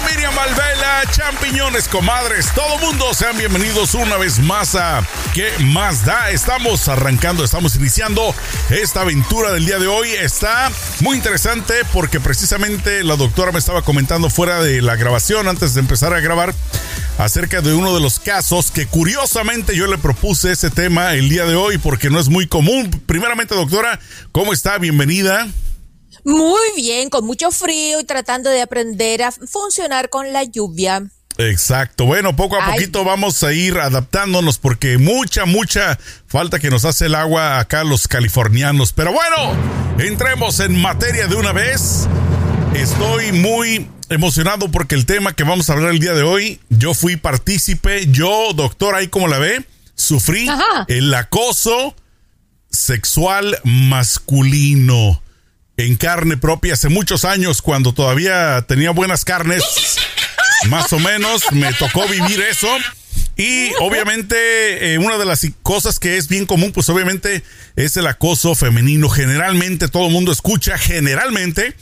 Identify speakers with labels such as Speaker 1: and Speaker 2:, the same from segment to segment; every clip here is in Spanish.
Speaker 1: Miriam Valvela, champiñones, comadres, todo mundo, sean bienvenidos una vez más a ¿Qué más da? Estamos arrancando, estamos iniciando esta aventura del día de hoy. Está muy interesante porque precisamente la doctora me estaba comentando fuera de la grabación, antes de empezar a grabar, acerca de uno de los casos que curiosamente yo le propuse ese tema el día de hoy porque no es muy común. Primeramente, doctora, ¿cómo está? Bienvenida.
Speaker 2: Muy bien, con mucho frío y tratando de aprender a funcionar con la lluvia.
Speaker 1: Exacto. Bueno, poco a poquito vamos a ir adaptándonos porque mucha, mucha falta que nos hace el agua acá los californianos. Pero bueno, entremos en materia de una vez. Estoy muy emocionado porque el tema que vamos a hablar el día de hoy, yo fui partícipe, yo, doctor, ahí como la ve, sufrí el acoso sexual masculino en carne propia hace muchos años, cuando todavía tenía buenas carnes, más o menos, me tocó vivir eso. Y obviamente eh, una de las cosas que es bien común, pues obviamente es el acoso femenino. Generalmente todo el mundo escucha, generalmente,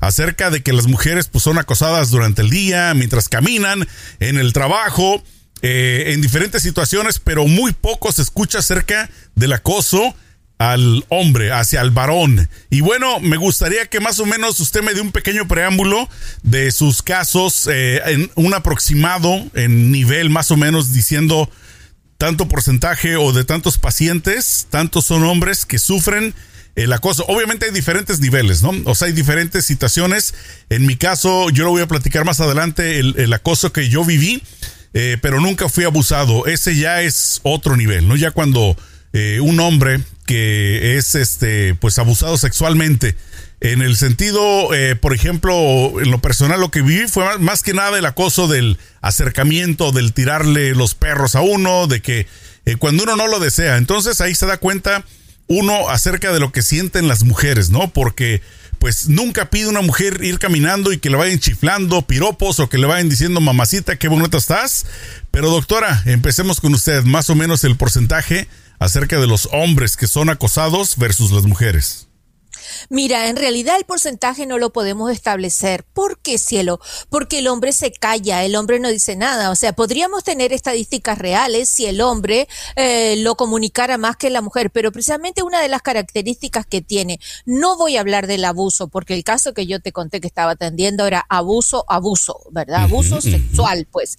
Speaker 1: acerca de que las mujeres pues son acosadas durante el día, mientras caminan, en el trabajo, eh, en diferentes situaciones, pero muy poco se escucha acerca del acoso al hombre, hacia el varón. Y bueno, me gustaría que más o menos usted me dé un pequeño preámbulo de sus casos, eh, en un aproximado, en nivel más o menos diciendo tanto porcentaje o de tantos pacientes, tantos son hombres que sufren el acoso. Obviamente hay diferentes niveles, ¿no? O sea, hay diferentes situaciones. En mi caso, yo lo voy a platicar más adelante, el, acoso que yo viví, eh, pero nunca fui abusado. Ese ya es otro nivel, ¿no? Ya cuando eh, un hombre que es este pues abusado sexualmente. En el sentido eh, por ejemplo en lo personal lo que viví fue más, que nada el acoso del acercamiento del tirarle los perros a uno de que eh, cuando uno no lo desea. Entonces ahí se da cuenta uno acerca de lo que sienten las mujeres no porque pues nunca pide una mujer ir caminando y que le vayan chiflando piropos o que le vayan diciendo mamacita qué bonita estás pero doctora empecemos con usted. Más o menos el porcentaje acerca de los hombres que son acosados versus las mujeres.
Speaker 2: Mira, en realidad el porcentaje no lo podemos establecer. ¿Por qué, cielo? Porque el hombre se calla, el hombre no dice nada. O sea, podríamos tener estadísticas reales si el hombre eh, lo comunicara más que la mujer, pero precisamente una de las características que tiene, no voy a hablar del abuso, porque el caso que yo te conté que estaba atendiendo era abuso, abuso, ¿verdad? Abuso sexual, pues.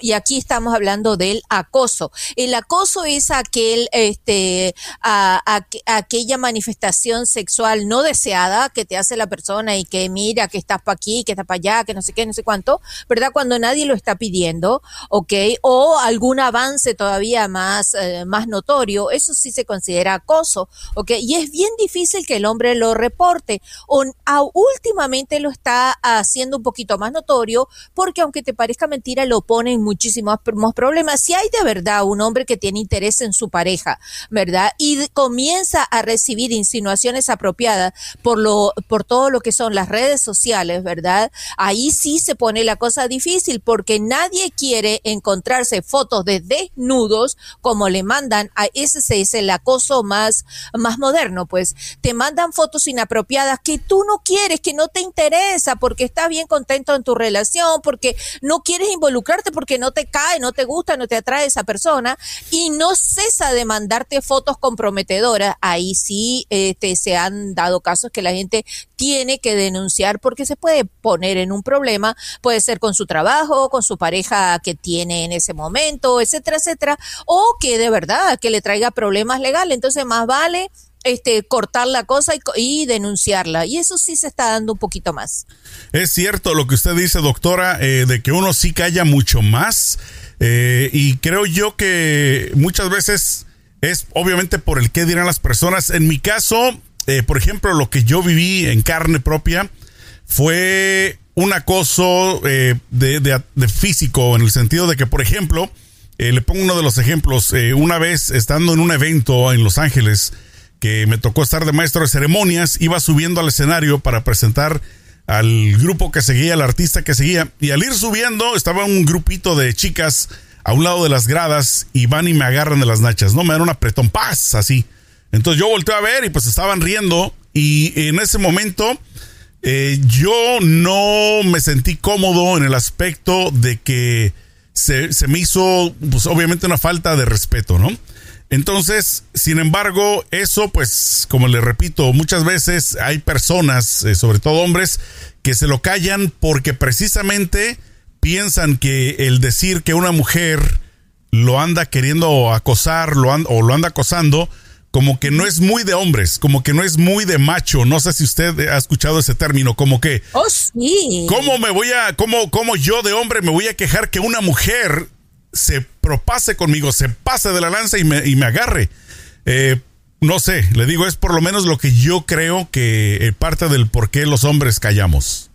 Speaker 2: y aquí estamos hablando del acoso. El acoso es aquel, este, aquella manifestación sexual no deseada que te hace la persona y que mira que estás para aquí, que estás para allá, que no sé qué, no sé cuánto, ¿verdad? Cuando nadie lo está pidiendo, ¿ok? O algún avance todavía más, eh, más notorio, eso sí se considera acoso, ¿ok? Y es bien difícil que el hombre lo reporte. O, últimamente lo está haciendo un poquito más notorio porque aunque te parezca mentira, lo pone en muchísimos problemas. Si hay de verdad un hombre que tiene interés en su pareja, ¿verdad? Y comienza a recibir insinuaciones apropiadas, por lo, por todo lo que son las redes sociales, ¿verdad? Ahí sí se pone la cosa difícil porque nadie quiere encontrarse fotos de desnudos como le mandan a ese es el acoso más, más moderno, pues te mandan fotos inapropiadas que tú no quieres, que no te interesa porque estás bien contento en tu relación, porque no quieres involucrarte, porque no te cae, no te gusta, no te atrae esa persona y no cesa de mandarte fotos comprometedoras. Ahí sí este, se han casos que la gente tiene que denunciar porque se puede poner en un problema, puede ser con su trabajo, con su pareja que tiene en ese momento, etcétera, etcétera, o que de verdad que le traiga problemas legales. Entonces, más vale este, cortar la cosa y, denunciarla. Y eso sí se está dando un poquito más.
Speaker 1: Es cierto lo que usted dice, doctora, eh, de que uno sí calla mucho más. Eh, y creo yo que muchas veces es obviamente por el qué dirán las personas. En mi caso, eh, por ejemplo, lo que yo viví en carne propia fue un acoso eh, de, físico, en el sentido de que, por ejemplo, eh, le pongo uno de los ejemplos, una vez estando en un evento en Los Ángeles, que me tocó estar de maestro de ceremonias, iba subiendo al escenario para presentar al grupo que seguía, al artista que seguía, y al ir subiendo estaba un grupito de chicas a un lado de las gradas y van y me agarran de las nachas, ¿no? Me dan un apretón, paz, así. Entonces yo volteé a ver y pues estaban riendo y en ese momento eh, yo no me sentí cómodo en el aspecto de que se, me hizo, pues obviamente una falta de respeto, ¿no? Entonces, sin embargo, eso, pues, como le repito, muchas veces hay personas, eh, sobre todo hombres, que se lo callan porque precisamente piensan que el decir que una mujer lo anda queriendo acosar lo o lo anda acosando, como que no es muy de hombres, como que no es muy de macho. No sé si usted ha escuchado ese término, como que.
Speaker 2: Oh, sí.
Speaker 1: ¿Cómo me voy a, cómo, cómo yo de hombre me voy a quejar que una mujer se propase conmigo, se pase de la lanza y me, y me agarre? Eh, no sé, le digo, es por lo menos lo que yo creo que eh, parte del por qué los hombres callamos.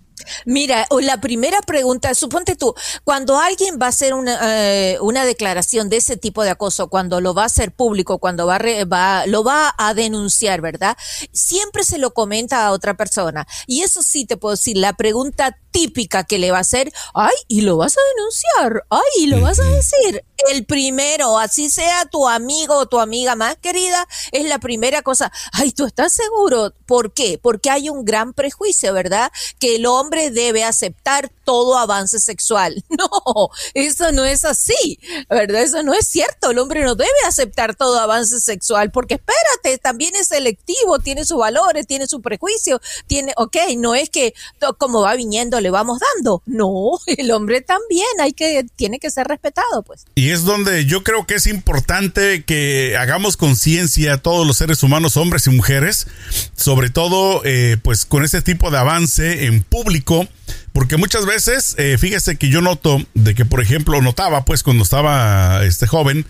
Speaker 2: Mira, la primera pregunta, suponte tú, cuando alguien va a hacer una, eh, una declaración de ese tipo de acoso, cuando lo va a hacer público, cuando va, va, lo va a denunciar, ¿verdad? Siempre se lo comenta a otra persona. Y eso sí te puedo decir, la pregunta típica que le va a hacer, ay, y lo vas a denunciar, ay, y lo vas a decir. El primero, así sea tu amigo o tu amiga más querida, es la primera cosa. Ay, ¿tú estás seguro? ¿Por qué? Porque hay un gran prejuicio, ¿verdad? Que el hombre debe aceptar todo avance sexual. No, eso no es así, ¿verdad? Eso no es cierto. El hombre no debe aceptar todo avance sexual porque espérate, también es selectivo, tiene sus valores, tiene su prejuicio, tiene, ok, no es que como va viniendo le vamos dando. No, el hombre también hay que, tiene que ser respetado, pues.
Speaker 1: Y es donde yo creo que es importante que hagamos conciencia a todos los seres humanos, hombres y mujeres, sobre todo, eh, pues con ese tipo de avance en público porque muchas veces, eh, fíjese que yo noto de que, por ejemplo, notaba pues cuando estaba este joven,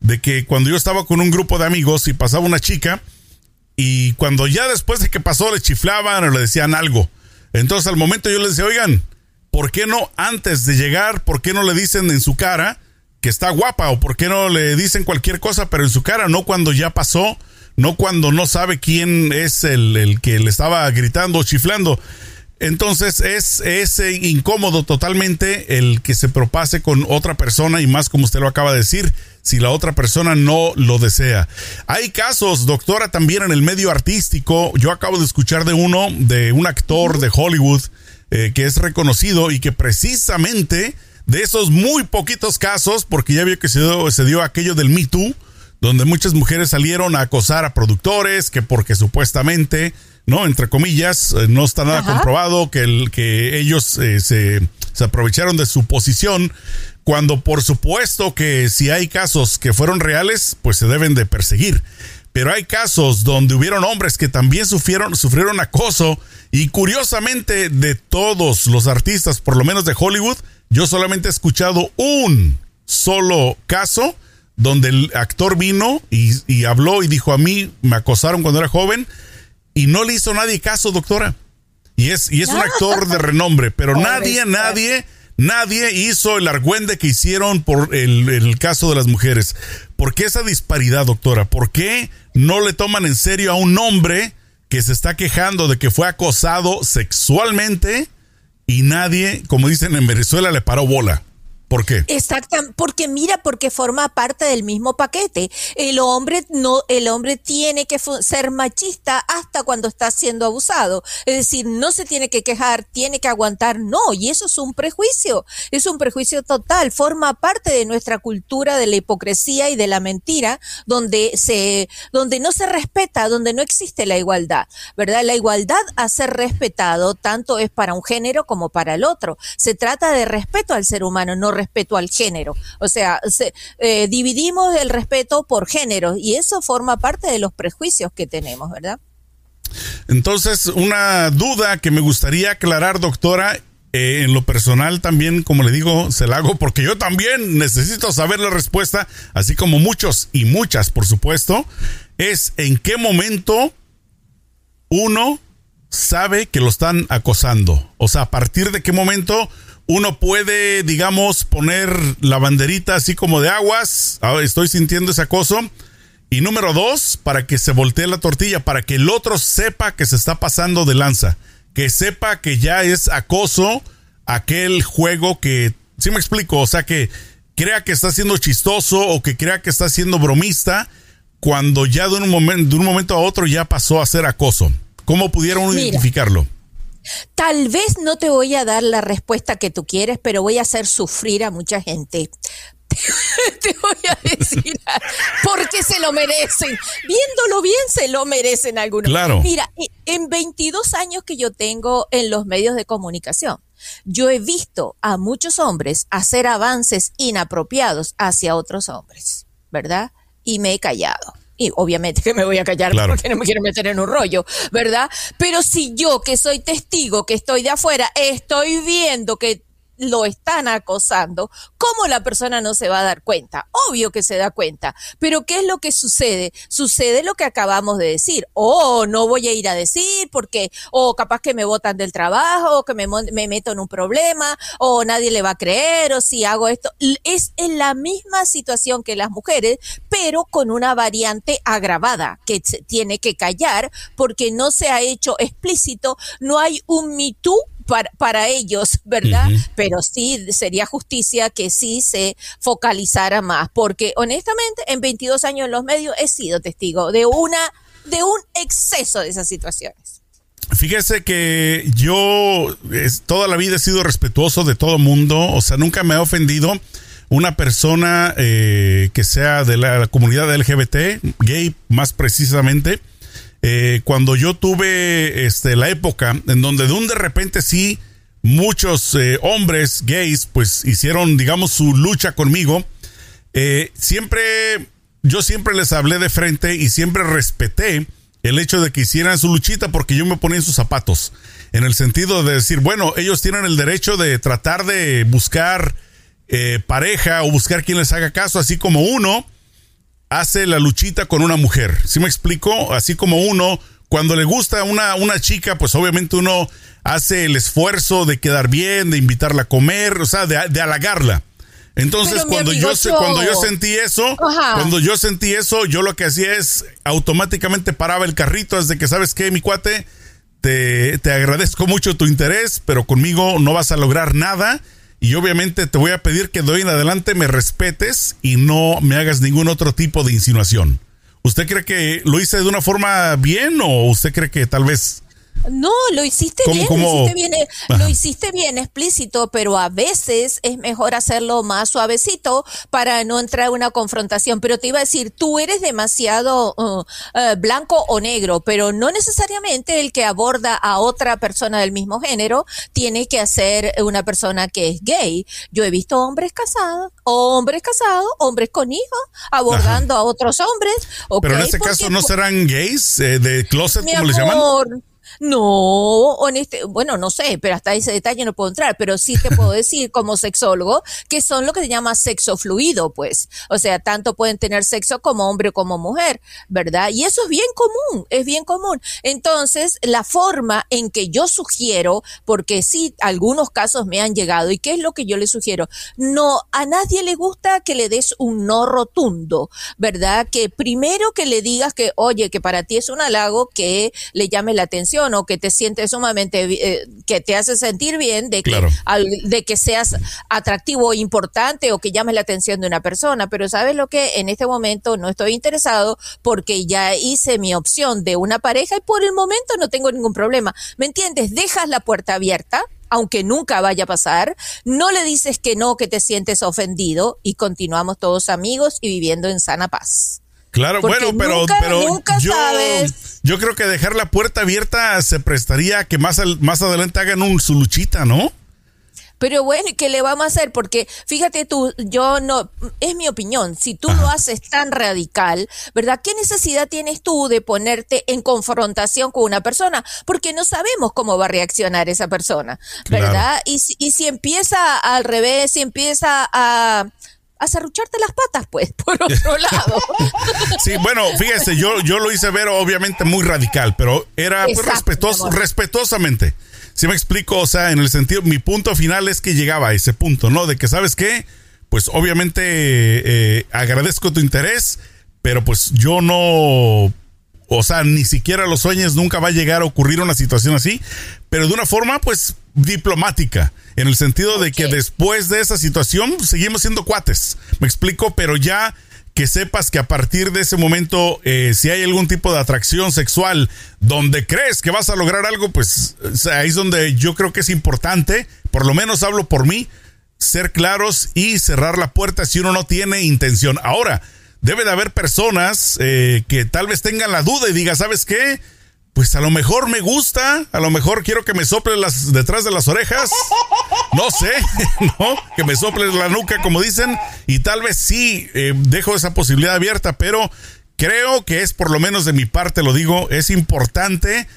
Speaker 1: de que cuando yo estaba con un grupo de amigos y pasaba una chica, y cuando ya después de que pasó le chiflaban o le decían algo, entonces al momento yo les decía, oigan, ¿por qué no antes de llegar, por qué no le dicen en su cara que está guapa o por qué no le dicen cualquier cosa, pero en su cara, no cuando ya pasó, no cuando no sabe quién es el, el que le estaba gritando o chiflando? Entonces es, es incómodo totalmente el que se propase con otra persona y más como usted lo acaba de decir, si la otra persona no lo desea. Hay casos, doctora, también en el medio artístico. Yo acabo de escuchar de uno, de un actor de Hollywood eh, que es reconocido y que precisamente de esos muy poquitos casos, porque ya vio que se dio, se dio aquello del Me Too, donde muchas mujeres salieron a acosar a productores que porque supuestamente ¿no? Entre comillas, eh, no está nada comprobado que, el, que ellos eh, se, se aprovecharon de su posición, cuando por supuesto que si hay casos que fueron reales, pues se deben de perseguir. Pero hay casos donde hubieron hombres que también sufrieron, sufrieron acoso y curiosamente de todos los artistas, por lo menos de Hollywood, yo solamente he escuchado un solo caso donde el actor vino y, y habló y dijo a mí me acosaron cuando era joven y no le hizo nadie caso, doctora. Y es, y es un actor de renombre, pero nadie, nadie, nadie hizo el argüende que hicieron por el, el, caso de las mujeres. ¿Por qué esa disparidad, doctora? ¿Por qué no le toman en serio a un hombre que se está quejando de que fue acosado sexualmente y nadie, como dicen en Venezuela, le paró bola? ¿Por qué?
Speaker 2: Exactamente, porque mira, porque forma parte del mismo paquete. El hombre no, el hombre tiene que ser machista hasta cuando está siendo abusado. Es decir, no se tiene que quejar, tiene que aguantar, no, y eso es un prejuicio, es un prejuicio total, forma parte de nuestra cultura de la hipocresía y de la mentira, donde se, donde no se respeta, donde no existe la igualdad, ¿verdad? La igualdad a ser respetado tanto es para un género como para el otro. Se trata de respeto al ser humano, no respeto al género. O sea, eh, dividimos el respeto por género y eso forma parte de los prejuicios que tenemos, ¿verdad?
Speaker 1: Entonces, una duda que me gustaría aclarar, doctora, eh, en lo personal también, como le digo, se la hago porque yo también necesito saber la respuesta, así como muchos y muchas, por supuesto, es en qué momento uno sabe que lo están acosando. O sea, a partir de qué momento uno puede, digamos, poner la banderita así como de aguas, estoy sintiendo ese acoso. Y número dos, para que se voltee la tortilla, para que el otro sepa que se está pasando de lanza, que sepa que ya es acoso aquel juego que, si me explico, o sea, que crea que está siendo chistoso o que crea que está siendo bromista, cuando ya de un momento, de un momento a otro ya pasó a ser acoso. ¿Cómo pudieron identificarlo?
Speaker 2: Tal vez no te voy a dar la respuesta que tú quieres, pero voy a hacer sufrir a mucha gente. te voy a decir, porque se lo merecen. Viéndolo bien, se lo merecen algunos.
Speaker 1: Claro.
Speaker 2: Mira, en 22 años que yo tengo en los medios de comunicación, yo he visto a muchos hombres hacer avances inapropiados hacia otros hombres, ¿verdad? Y me he callado. Y obviamente que me voy a callar porque no me quiero meter en un rollo, ¿verdad? Pero si yo, que soy testigo, que estoy de afuera, estoy viendo que lo están acosando, ¿cómo la persona no se va a dar cuenta? Obvio que se da cuenta, pero ¿qué es lo que sucede? Sucede lo que acabamos de decir, oh, no voy a ir a decir porque, o capaz que me botan del trabajo, o que me, me meto en un problema, o nadie le va a creer, o si hago esto. Es en la misma situación que las mujeres, pero con una variante agravada que tiene que callar porque no se ha hecho explícito, no hay un Me para, ellos, ¿verdad? Pero sí sería justicia que sí se focalizara más, porque honestamente en 22 años en los medios he sido testigo de una de un exceso de esas situaciones.
Speaker 1: Fíjese que yo toda la vida he sido respetuoso de todo mundo, o sea, nunca me ha ofendido una persona eh, que sea de la comunidad LGBT, gay más precisamente eh, cuando yo tuve este, la época en donde de un de repente sí, muchos eh, hombres gays pues hicieron, digamos, su lucha conmigo, eh, siempre, yo siempre les hablé de frente y siempre respeté el hecho de que hicieran su luchita porque yo me ponía en sus zapatos, en el sentido de decir, bueno, ellos tienen el derecho de tratar de buscar pareja o buscar quien les haga caso, así como uno hace la luchita con una mujer. ¿Sí me explico? Así como uno, cuando le gusta una, una chica, pues obviamente uno hace el esfuerzo de quedar bien, de invitarla a comer, o sea, de, halagarla. Entonces, cuando yo, cuando yo sentí eso, cuando yo sentí eso, yo lo que hacía es automáticamente paraba el carrito desde que, ¿sabes qué, mi cuate? Te, te agradezco mucho tu interés, pero conmigo no vas a lograr nada y obviamente te voy a pedir que de hoy en adelante me respetes y no me hagas ningún otro tipo de insinuación. ¿Usted cree que lo hice de una forma bien o usted cree que tal vez
Speaker 2: no, lo hiciste bien, lo hiciste bien, eh, lo hiciste bien explícito, pero a veces es mejor hacerlo más suavecito para no entrar en una confrontación. Pero te iba a decir, tú eres demasiado uh, uh, blanco o negro, pero no necesariamente el que aborda a otra persona del mismo género tiene que ser una persona que es gay. Yo he visto hombres casados, hombres casados, hombres con hijos, abordando a otros hombres.
Speaker 1: pero en este caso no serán gays eh, de closet, como les llaman.
Speaker 2: No, honeste, bueno, no sé, pero hasta ese detalle no puedo entrar, pero sí te puedo decir como sexólogo que son lo que se llama sexo fluido, pues. O sea, tanto pueden tener sexo como hombre como mujer, ¿verdad? Y eso es bien común, es bien común. Entonces, la forma en que yo sugiero, porque sí, algunos casos me han llegado, ¿y qué es lo que yo le sugiero? No, a nadie le gusta que le des un no rotundo, ¿verdad? Que primero que le digas que, oye, que para ti es un halago que le llame la atención o que te sientes sumamente, eh, que te hace sentir bien de que, de que seas atractivo o importante o que llames la atención de una persona. Pero sabes lo que en este momento no estoy interesado porque ya hice mi opción de una pareja y por el momento no tengo ningún problema. ¿Me entiendes? Dejas la puerta abierta aunque nunca vaya a pasar, no le dices que no, que te sientes ofendido y continuamos todos amigos y viviendo en sana paz.
Speaker 1: Claro, bueno, pero, pero yo, yo creo que dejar la puerta abierta se prestaría a que más, más adelante hagan un, su luchita, ¿no?
Speaker 2: Pero bueno, ¿qué le vamos a hacer? Porque fíjate tú, yo no, es mi opinión, si tú lo haces tan radical, ¿verdad? ¿Qué necesidad tienes tú de ponerte en confrontación con una persona? Porque no sabemos cómo va a reaccionar esa persona, ¿verdad? Y, y si empieza al revés, si empieza a a zarrucharte las patas, pues, por otro lado.
Speaker 1: sí, bueno, fíjese, yo, yo lo hice ver obviamente muy radical, pero era pues, respetuoso, respetuosamente. Si me explico, o sea, en el sentido, mi punto final es que llegaba a ese punto, ¿no? De que, ¿sabes qué? Pues obviamente eh, agradezco tu interés, pero pues yo no o sea, ni siquiera los sueños nunca va a llegar a ocurrir una situación así, pero de una forma, pues, diplomática, en el sentido de que después de esa situación seguimos siendo cuates, me explico, pero ya que sepas que a partir de ese momento, eh, si hay algún tipo de atracción sexual donde crees que vas a lograr algo, pues ahí es donde yo creo que es importante, por lo menos hablo por mí, ser claros y cerrar la puerta si uno no tiene intención. Ahora, debe de haber personas eh, que tal vez tengan la duda y diga, ¿sabes qué? Pues a lo mejor me gusta, a lo mejor quiero que me sople las detrás de las orejas, no sé, ¿no? Que me sople la nuca, como dicen, y tal vez sí eh, dejo esa posibilidad abierta, pero creo que es por lo menos de mi parte, lo digo, es importante,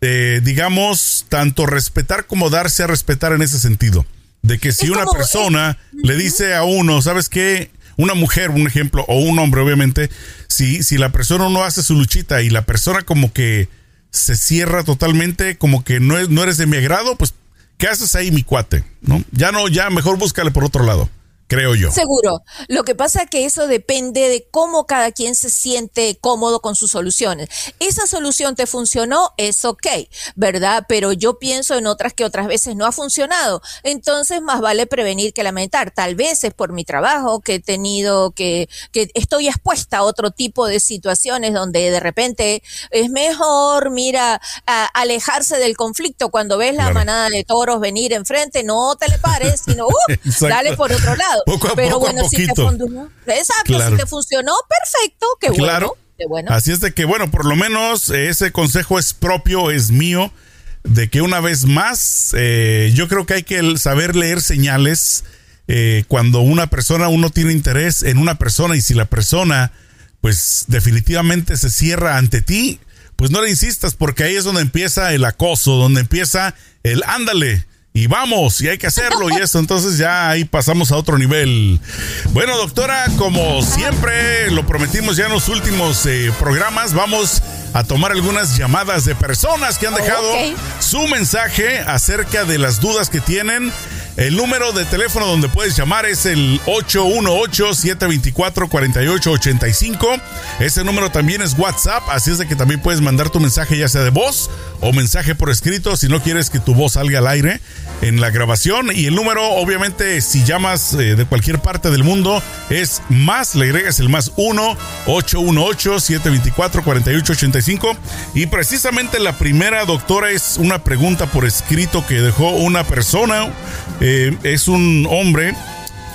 Speaker 1: eh, digamos, tanto respetar como darse a respetar en ese sentido. De que si una persona le dice a uno, ¿sabes qué? Una mujer, un ejemplo, o un hombre, obviamente, si, si la persona no hace su luchita y la persona como que se cierra totalmente, como que no, es, no eres de mi agrado, pues, ¿qué haces ahí, mi cuate? ¿No? Ya no, ya mejor búscale por otro lado creo yo.
Speaker 2: Seguro. Lo que pasa es que eso depende de cómo cada quien se siente cómodo con sus soluciones. Esa solución te funcionó, es ok, ¿verdad? Pero yo pienso en otras que otras veces no ha funcionado. Entonces, más vale prevenir que lamentar. Tal vez es por mi trabajo que he tenido, que, que estoy expuesta a otro tipo de situaciones donde de repente es mejor, mira, alejarse del conflicto. Cuando ves la manada de toros venir enfrente, no te le pares, sino, uh, dale por otro lado.
Speaker 1: Poco a
Speaker 2: Pero
Speaker 1: poco,
Speaker 2: bueno, si te funcionó, exacto, si te funcionó, perfecto, qué bueno. bueno.
Speaker 1: Así es de que, bueno, por lo menos eh, ese consejo es propio, es mío, de que una vez más, eh, yo creo que hay que saber leer señales eh, cuando una persona, uno tiene interés en una persona y si la persona, pues definitivamente se cierra ante ti, pues no le insistas porque ahí es donde empieza el acoso, donde empieza el ándale y vamos, y hay que hacerlo, y eso, entonces ya ahí pasamos a otro nivel. Bueno, doctora, como siempre lo prometimos ya en los últimos eh, programas, vamos a tomar algunas llamadas de personas que han dejado su mensaje acerca de las dudas que tienen el número de teléfono donde puedes llamar es el 818-724-4885. Ese número también es WhatsApp, así es de que también puedes mandar tu mensaje ya sea de voz o mensaje por escrito si no quieres que tu voz salga al aire en la grabación. Y el número, obviamente, si llamas eh, de cualquier parte del mundo, es más, le agregas el más 1-818-724-4885. Y precisamente la primera, doctora, es una pregunta por escrito que dejó una persona. Es un hombre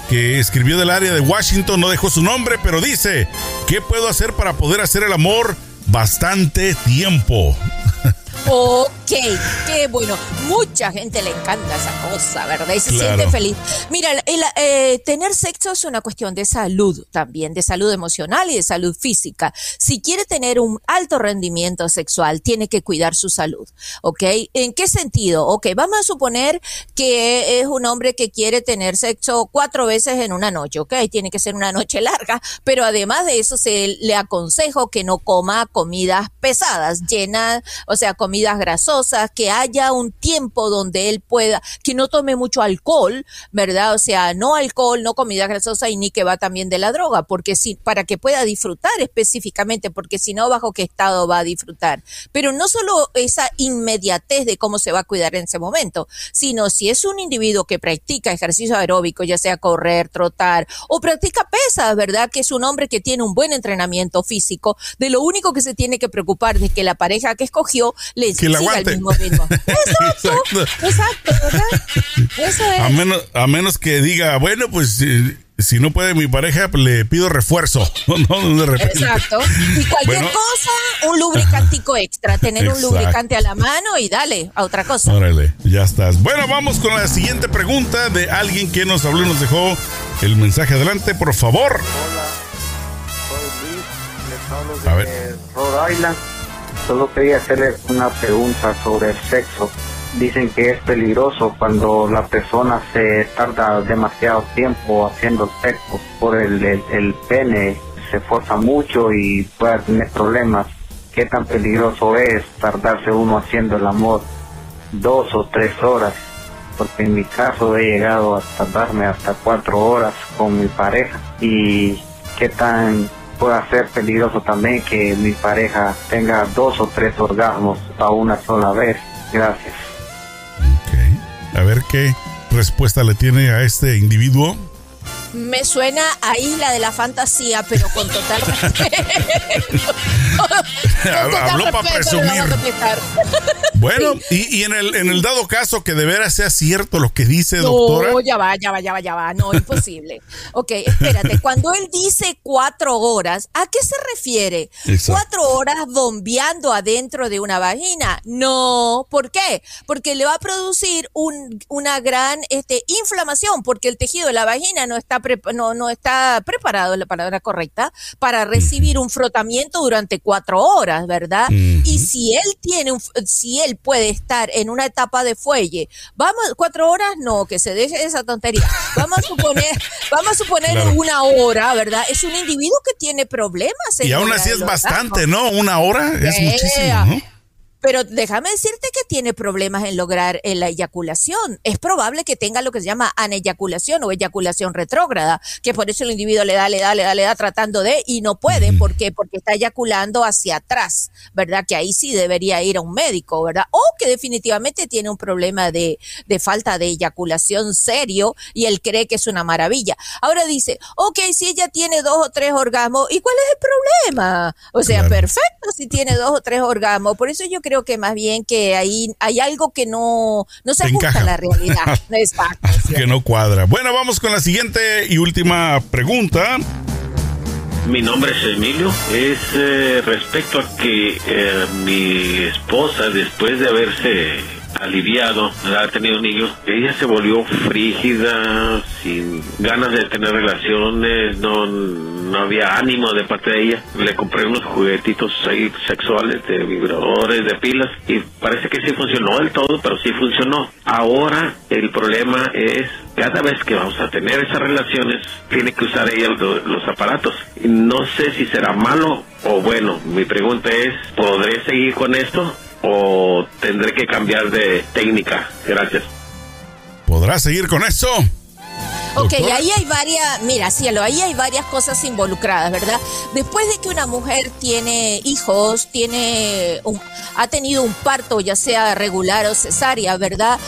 Speaker 1: que escribió del área de Washington, no dejó su nombre, pero dice, ¿qué puedo hacer para poder hacer el amor bastante tiempo?
Speaker 2: Ok, qué bueno. Mucha gente le encanta esa cosa, ¿verdad? Y se siente feliz. Mira, eh, tener sexo es una cuestión de salud también, de salud emocional y de salud física. Si quiere tener un alto rendimiento sexual, tiene que cuidar su salud, ¿ok? ¿En qué sentido? Ok, vamos a suponer que es un hombre que quiere tener sexo cuatro veces en una noche, ¿ok? Tiene que ser una noche larga, pero además de eso se le aconsejo que no coma comidas pesadas, llenas, o sea, comidas comidas grasosas, que haya un tiempo donde él pueda, que no tome mucho alcohol, ¿verdad? O sea, no alcohol, no comida grasosa y ni que va también de la droga, porque si, para que pueda disfrutar específicamente, porque si no, bajo qué estado va a disfrutar. Pero no solo esa inmediatez de cómo se va a cuidar en ese momento, sino si es un individuo que practica ejercicio aeróbico, ya sea correr, trotar, o practica pesas, ¿verdad? Que es un hombre que tiene un buen entrenamiento físico, de lo único que se tiene que preocupar de que la pareja que escogió
Speaker 1: que la aguante. Exacto, exacto, Eso es. A menos, a menos que diga, bueno, pues si, no puede mi pareja, pues, le pido refuerzo.
Speaker 2: Exacto. Y cualquier cosa, un lubricantico extra. Tener un lubricante a la mano y dale a otra cosa.
Speaker 1: Órale, ya estás. Bueno, vamos con la siguiente pregunta de alguien que nos habló y nos dejó el mensaje adelante, por favor.
Speaker 3: Hola, soy Luis, les hablo de Rhode Island. Solo quería hacerle una pregunta sobre el sexo. Dicen que es peligroso cuando la persona se tarda demasiado tiempo haciendo sexo por el, el, pene, se esfuerza mucho y puede tener problemas. ¿Qué tan peligroso es tardarse uno haciendo el amor dos o tres horas? Porque en mi caso he llegado a tardarme hasta cuatro horas con mi pareja. ¿Y qué tan pueda ser peligroso también que mi pareja tenga dos o tres orgasmos a una sola vez. Gracias.
Speaker 1: Ok. A ver qué respuesta le tiene a este individuo.
Speaker 2: Me suena a Isla de la Fantasía, pero con total respeto.
Speaker 1: Habló para presumir. Bueno, y, y, en, el, en el dado caso que de veras sea cierto lo que dice, doctora.
Speaker 2: No, ya va, ya va, ya va, ya va. No, imposible. ok, espérate. Cuando él dice cuatro horas, ¿a qué se refiere? ¿Cuatro horas bombeando adentro de una vagina? No. ¿Por qué? Porque le va a producir un, una gran este, inflamación, porque el tejido de la vagina no está no, no está preparado, la palabra correcta, para recibir un frotamiento durante cuatro horas, ¿verdad? Y si él tiene un, si él puede estar en una etapa de fuelle, vamos, cuatro horas no, que se deje esa tontería. Vamos a suponer, vamos a suponer una hora, ¿verdad? Es un individuo que tiene problemas.
Speaker 1: Y aún así es bastante, ¿no? Una hora es muchísimo, ¿no?
Speaker 2: Pero déjame decirte que tiene problemas en lograr eh, la eyaculación. Es probable que tenga lo que se llama aneyaculación o eyaculación retrógrada, que por eso el individuo le da, le da, le da, le da tratando de y no puede. ¿Por qué? Porque está eyaculando hacia atrás, ¿verdad? Que ahí sí debería ir a un médico, ¿verdad? O que definitivamente tiene un problema de, de falta de eyaculación serio y él cree que es una maravilla. Ahora dice, ok, si ella tiene dos o tres orgasmos, ¿y cuál es el problema? O sea, perfecto si tiene dos o tres orgasmos. Por eso yo creo creo que más bien que ahí hay algo que no, no se ajusta a la realidad.
Speaker 1: que no cuadra. Bueno, vamos con la siguiente y última pregunta.
Speaker 4: Mi nombre es Emilio. Es eh, respecto a que eh, mi esposa, después de haberse aliviado haber tenido niños, ella se volvió frígida, sin ganas de tener relaciones, no, no había ánimo de parte de ella. Le compré unos juguetitos sexuales de vibradores, de pilas, y parece que sí funcionó del todo, pero sí funcionó. Ahora el problema es cada vez que vamos a tener esas relaciones, tiene que usar ella los aparatos. No sé si será malo o bueno. Mi pregunta es, ¿podré seguir con esto? O tendré que cambiar de técnica? Gracias.
Speaker 1: ¿Podrá seguir con eso?
Speaker 2: Ok, ahí hay varias, mira, cielo, ahí hay varias cosas involucradas, ¿verdad? Después de que una mujer tiene hijos, tiene ha tenido un parto, ya sea regular o cesárea, ¿verdad?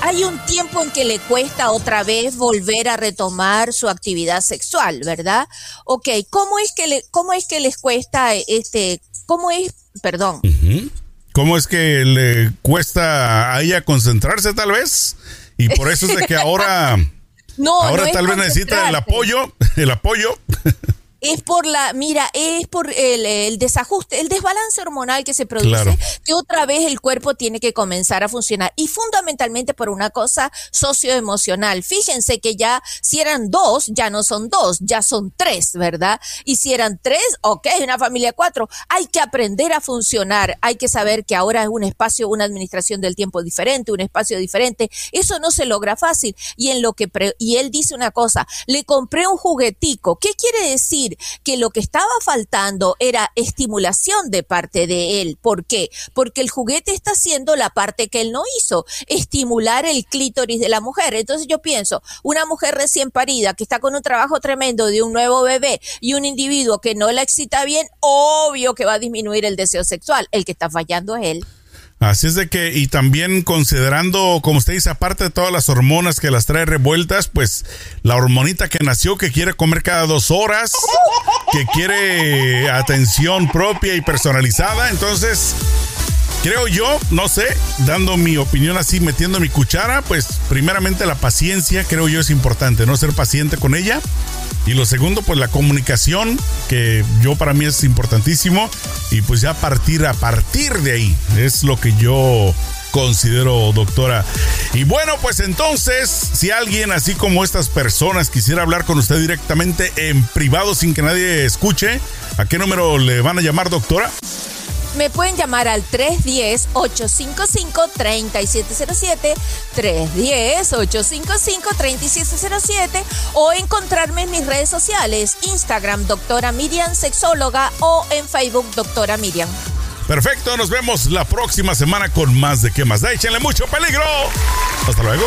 Speaker 2: Hay un tiempo en que le cuesta otra vez volver a retomar su actividad sexual, ¿verdad? Ok, ¿cómo es que le, cómo es que les cuesta este, cómo es, perdón?
Speaker 1: ¿Cómo es que le cuesta a ella concentrarse tal vez? Y por eso es de que ahora, no, ahora tal vez necesita el apoyo, el apoyo
Speaker 2: es por la, mira, es por el, desajuste, el desbalance hormonal que se produce, que otra vez el cuerpo tiene que comenzar a funcionar. Y fundamentalmente por una cosa socioemocional. Fíjense que ya, si eran dos, ya no son dos, ya son tres, ¿verdad? Y si eran tres, ok, una familia de cuatro. Hay que aprender a funcionar. Hay que saber que ahora es un espacio, una administración del tiempo diferente, un espacio diferente. Eso no se logra fácil. Y en lo que, y él dice una cosa, le compré un juguetico. ¿Qué quiere decir? Que lo que estaba faltando era estimulación de parte de él. ¿Por qué? Porque el juguete está haciendo la parte que él no hizo, estimular el clítoris de la mujer. Entonces yo pienso, una mujer recién parida que está con un trabajo tremendo de un nuevo bebé y un individuo que no la excita bien, obvio que va a disminuir el deseo sexual. El que está fallando es él.
Speaker 1: Así es de que, y también considerando, como usted dice, aparte de todas las hormonas que las trae revueltas, pues la hormonita que nació, que quiere comer cada dos horas, que quiere atención propia y personalizada, entonces, creo yo, no sé, dando mi opinión así, metiendo mi cuchara, pues primeramente la paciencia, creo yo es importante, ¿no? Ser paciente con ella y lo segundo, pues la comunicación, que yo para mí es importantísimo. Y pues ya partir a partir de ahí es lo que yo considero, doctora. Y bueno, pues entonces, si alguien así como estas personas quisiera hablar con usted directamente en privado sin que nadie escuche, ¿a qué número le van a llamar, doctora?
Speaker 2: Me pueden llamar al 310-855-3707, 310-855-3707 o encontrarme en mis redes sociales, Instagram, doctora Miriam Sexóloga o en Facebook, doctora Miriam.
Speaker 1: Perfecto, nos vemos la próxima semana con más de qué más da. Échenle mucho peligro. Hasta luego.